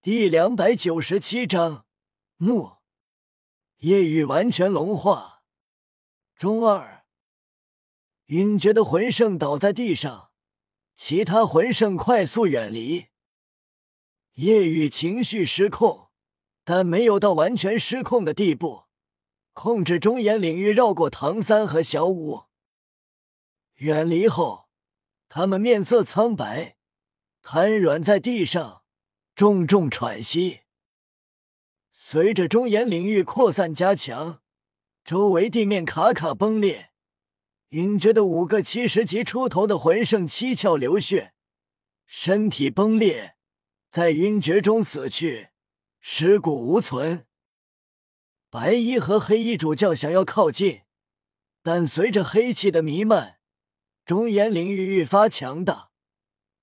第两百九十七章怒，夜雨完全融化。中二，晕厥的魂圣倒在地上，其他魂圣快速远离。夜雨情绪失控，但没有到完全失控的地步，控制中炎领域绕过唐三和小舞。远离后，他们面色苍白，瘫软在地上，重重喘息。随着中炎领域扩散加强，周围地面卡卡崩裂，晕厥的五个七十级出头的魂圣七窍流血，身体崩裂，在晕厥中死去，尸骨无存。白衣和黑衣主教想要靠近，但随着黑气的弥漫。中炎领域愈发强大，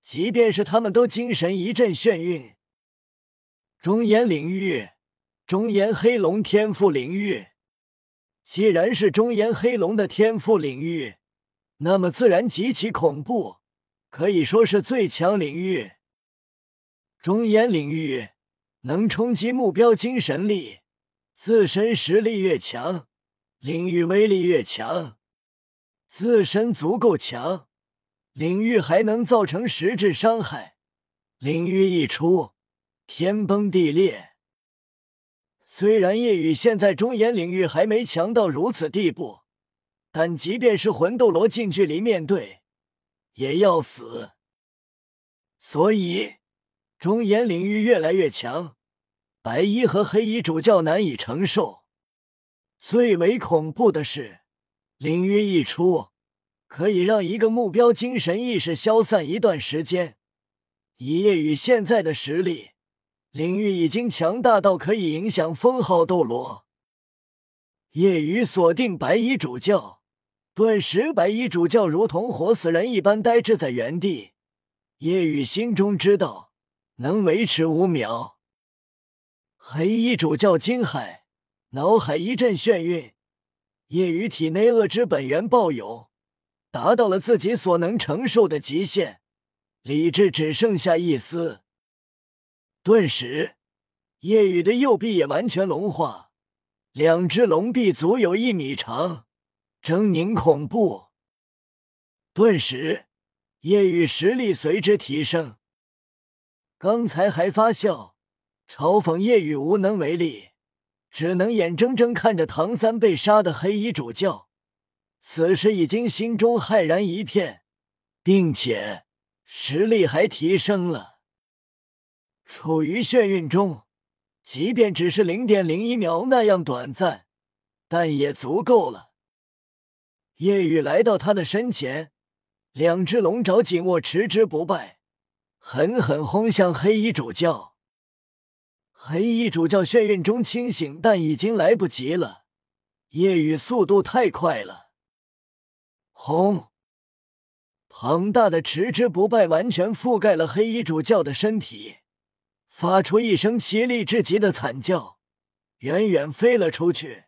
即便是他们都精神一阵眩晕。中炎领域，中炎黑龙天赋领域。既然是中炎黑龙的天赋领域，那么自然极其恐怖，可以说是最强领域。中炎领域能冲击目标精神力，自身实力越强，领域威力越强。自身足够强，领域还能造成实质伤害。领域一出，天崩地裂。虽然夜雨现在中炎领域还没强到如此地步，但即便是魂斗罗近距离面对，也要死。所以，中炎领域越来越强，白衣和黑衣主教难以承受。最为恐怖的是。领域一出，可以让一个目标精神意识消散一段时间。以夜雨现在的实力，领域已经强大到可以影响封号斗罗。夜雨锁定白衣主教，顿时白衣主教如同活死人一般呆滞在原地。夜雨心中知道，能维持五秒。黑衣主教惊骇，脑海一阵眩晕。夜雨体内恶之本源暴涌，达到了自己所能承受的极限，理智只剩下一丝。顿时，夜雨的右臂也完全融化，两只龙臂足有一米长，狰狞恐怖。顿时，夜雨实力随之提升。刚才还发笑嘲讽夜雨无能为力。只能眼睁睁看着唐三被杀的黑衣主教，此时已经心中骇然一片，并且实力还提升了。处于眩晕中，即便只是零点零一秒那样短暂，但也足够了。夜雨来到他的身前，两只龙爪紧握，持之不败，狠狠轰向黑衣主教。黑衣主教眩晕中清醒，但已经来不及了。夜雨速度太快了，轰！庞大的持之不败完全覆盖了黑衣主教的身体，发出一声凄厉至极的惨叫，远远飞了出去。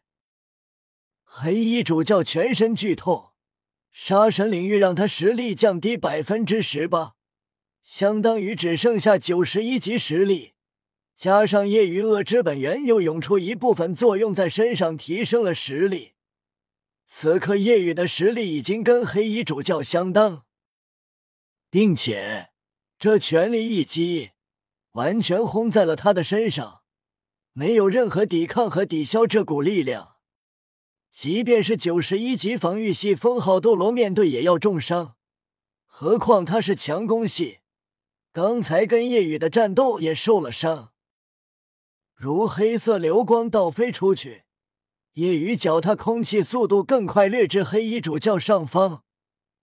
黑衣主教全身剧痛，杀神领域让他实力降低百分之十八，相当于只剩下九十一级实力。加上夜雨恶之本源又涌出一部分作用在身上，提升了实力。此刻夜雨的实力已经跟黑衣主教相当，并且这全力一击完全轰在了他的身上，没有任何抵抗和抵消这股力量。即便是九十一级防御系封号斗罗面对也要重伤，何况他是强攻系，刚才跟夜雨的战斗也受了伤。如黑色流光倒飞出去，夜雨脚踏空气速度更快，掠至黑衣主教上方，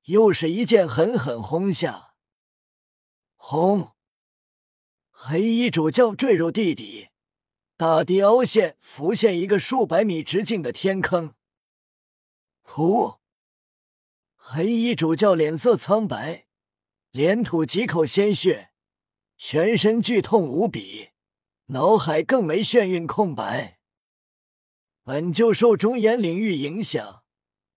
又是一剑狠狠轰下。轰！黑衣主教坠入地底，大地凹陷，浮现一个数百米直径的天坑。噗！黑衣主教脸色苍白，连吐几口鲜血，全身剧痛无比。脑海更没眩晕空白，本就受中炎领域影响，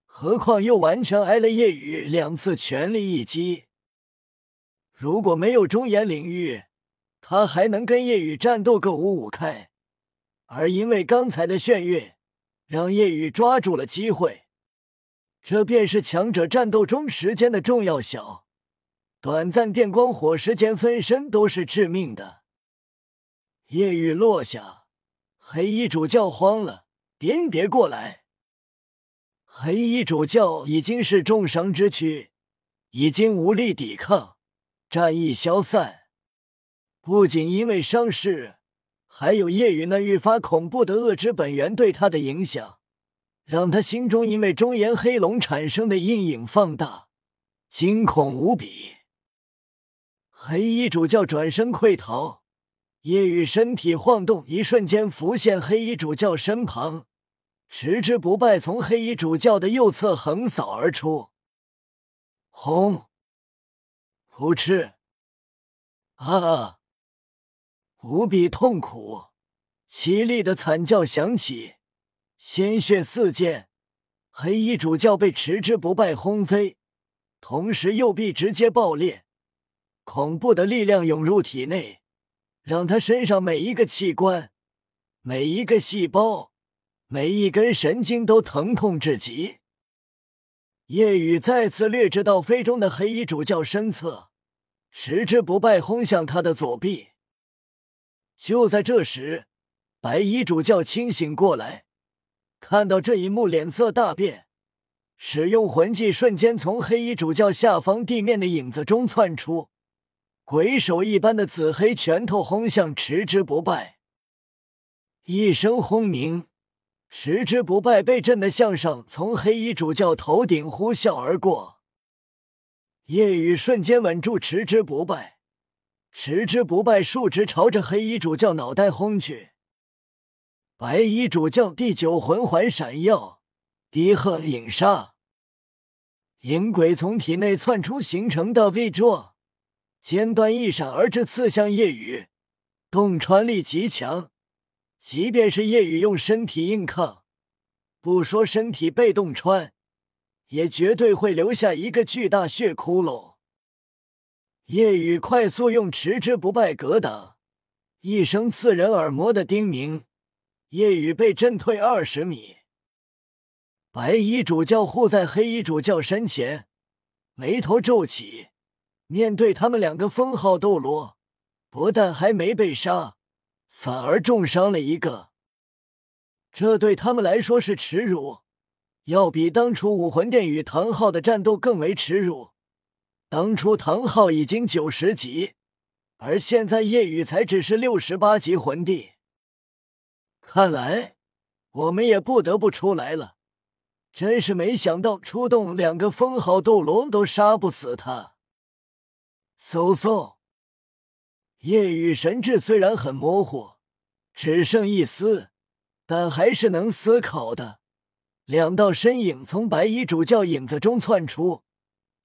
何况又完全挨了夜雨两次全力一击。如果没有中炎领域，他还能跟夜雨战斗个五五开，而因为刚才的眩晕，让夜雨抓住了机会。这便是强者战斗中时间的重要小，短暂电光火石间分身都是致命的。夜雨落下，黑衣主教慌了，别别过来！黑衣主教已经是重伤之躯，已经无力抵抗，战意消散。不仅因为伤势，还有夜雨那愈发恐怖的恶之本源对他的影响，让他心中因为中炎黑龙产生的阴影放大，惊恐无比。黑衣主教转身溃逃，夜雨身体晃动，一瞬间浮现黑衣主教身旁。持之不败从黑衣主教的右侧横扫而出，轰！扑哧！啊！无比痛苦、凄厉的惨叫响起，鲜血四溅，黑衣主教被持之不败轰飞，同时右臂直接爆裂，恐怖的力量涌入体内，让他身上每一个器官、每一个细胞。每一根神经都疼痛至极。夜雨再次掠至到飞中的黑衣主教身侧，持之不败轰向他的左臂。就在这时，白衣主教清醒过来，看到这一幕，脸色大变，使用魂技，瞬间从黑衣主教下方地面的影子中窜出，鬼手一般的紫黑拳头轰向持之不败。一声轰鸣。持之不败被震得向上，从黑衣主教头顶呼啸而过。夜雨瞬间稳住持之不败，十之不败竖直朝着黑衣主教脑袋轰去。白衣主教第九魂环闪耀，低喝影杀，影鬼从体内窜出，形成的 V 状，尖端一闪而至，刺向夜雨，洞穿力极强。即便是夜雨用身体硬抗，不说身体被洞穿，也绝对会留下一个巨大血窟窿。夜雨快速用持之不败格挡，一声刺人耳膜的叮鸣，夜雨被震退二十米。白衣主教护在黑衣主教身前，眉头皱起。面对他们两个封号斗罗，不但还没被杀。反而重伤了一个，这对他们来说是耻辱，要比当初武魂殿与唐昊的战斗更为耻辱。当初唐昊已经九十级，而现在叶雨才只是六十八级魂帝。看来我们也不得不出来了。真是没想到，出动两个封号斗罗都杀不死他。嗖嗖。夜雨神智虽然很模糊，只剩一丝，但还是能思考的。两道身影从白衣主教影子中窜出，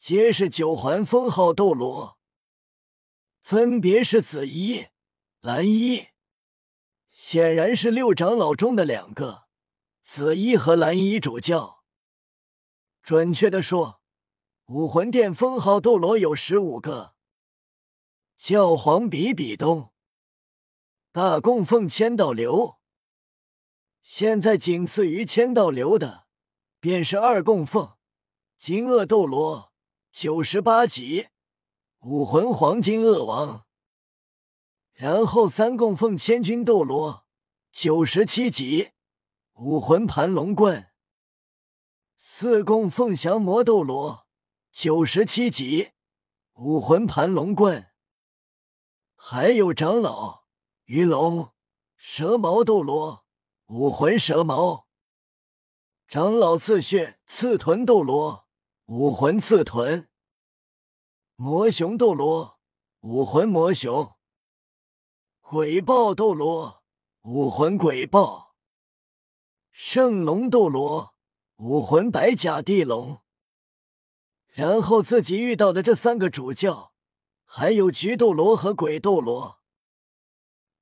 皆是九环封号斗罗，分别是紫衣、蓝衣，显然是六长老中的两个，紫衣和蓝衣主教。准确的说，武魂殿封号斗罗有十五个。教皇比比东，大供奉千道流。现在仅次于千道流的，便是二供奉金鳄斗罗，九十八级武魂黄金恶王。然后三供奉千钧斗罗，九十七级武魂盘龙棍。四供奉降魔斗罗，九十七级武魂盘龙棍。还有长老鱼龙蛇矛斗罗武魂蛇矛，长老刺血刺豚斗罗武魂刺豚，魔熊斗罗武魂魔熊，鬼豹斗罗武魂鬼豹，圣龙斗罗武魂白甲地龙。然后自己遇到的这三个主教。还有菊斗罗和鬼斗罗，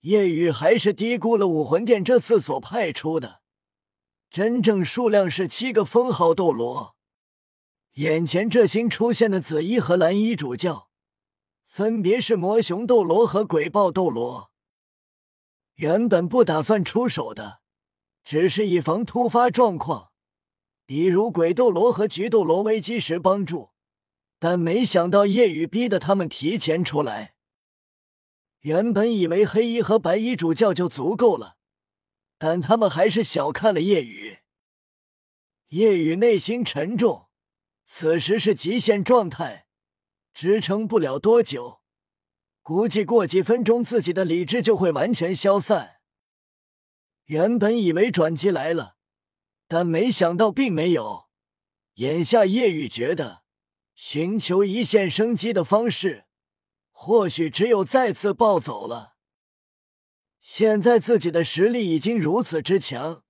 夜雨还是低估了武魂殿这次所派出的真正数量是七个封号斗罗。眼前这新出现的紫衣和蓝衣主教，分别是魔熊斗罗和鬼豹斗罗。原本不打算出手的，只是以防突发状况，比如鬼斗罗和菊斗罗危机时帮助。但没想到夜雨逼得他们提前出来。原本以为黑衣和白衣主教就足够了，但他们还是小看了夜雨。夜雨内心沉重，此时是极限状态，支撑不了多久，估计过几分钟自己的理智就会完全消散。原本以为转机来了，但没想到并没有。眼下夜雨觉得，寻求一线生机的方式，或许只有再次暴走了。现在自己的实力已经如此之强。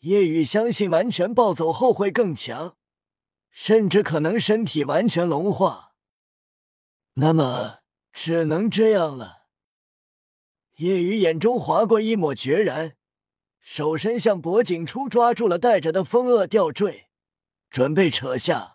夜雨相信，完全暴走后会更强，甚至可能身体完全融化。那么，只能这样了。夜雨眼中划过一抹决然，手伸向脖颈处，抓住了戴着的风恶吊坠，准备扯下。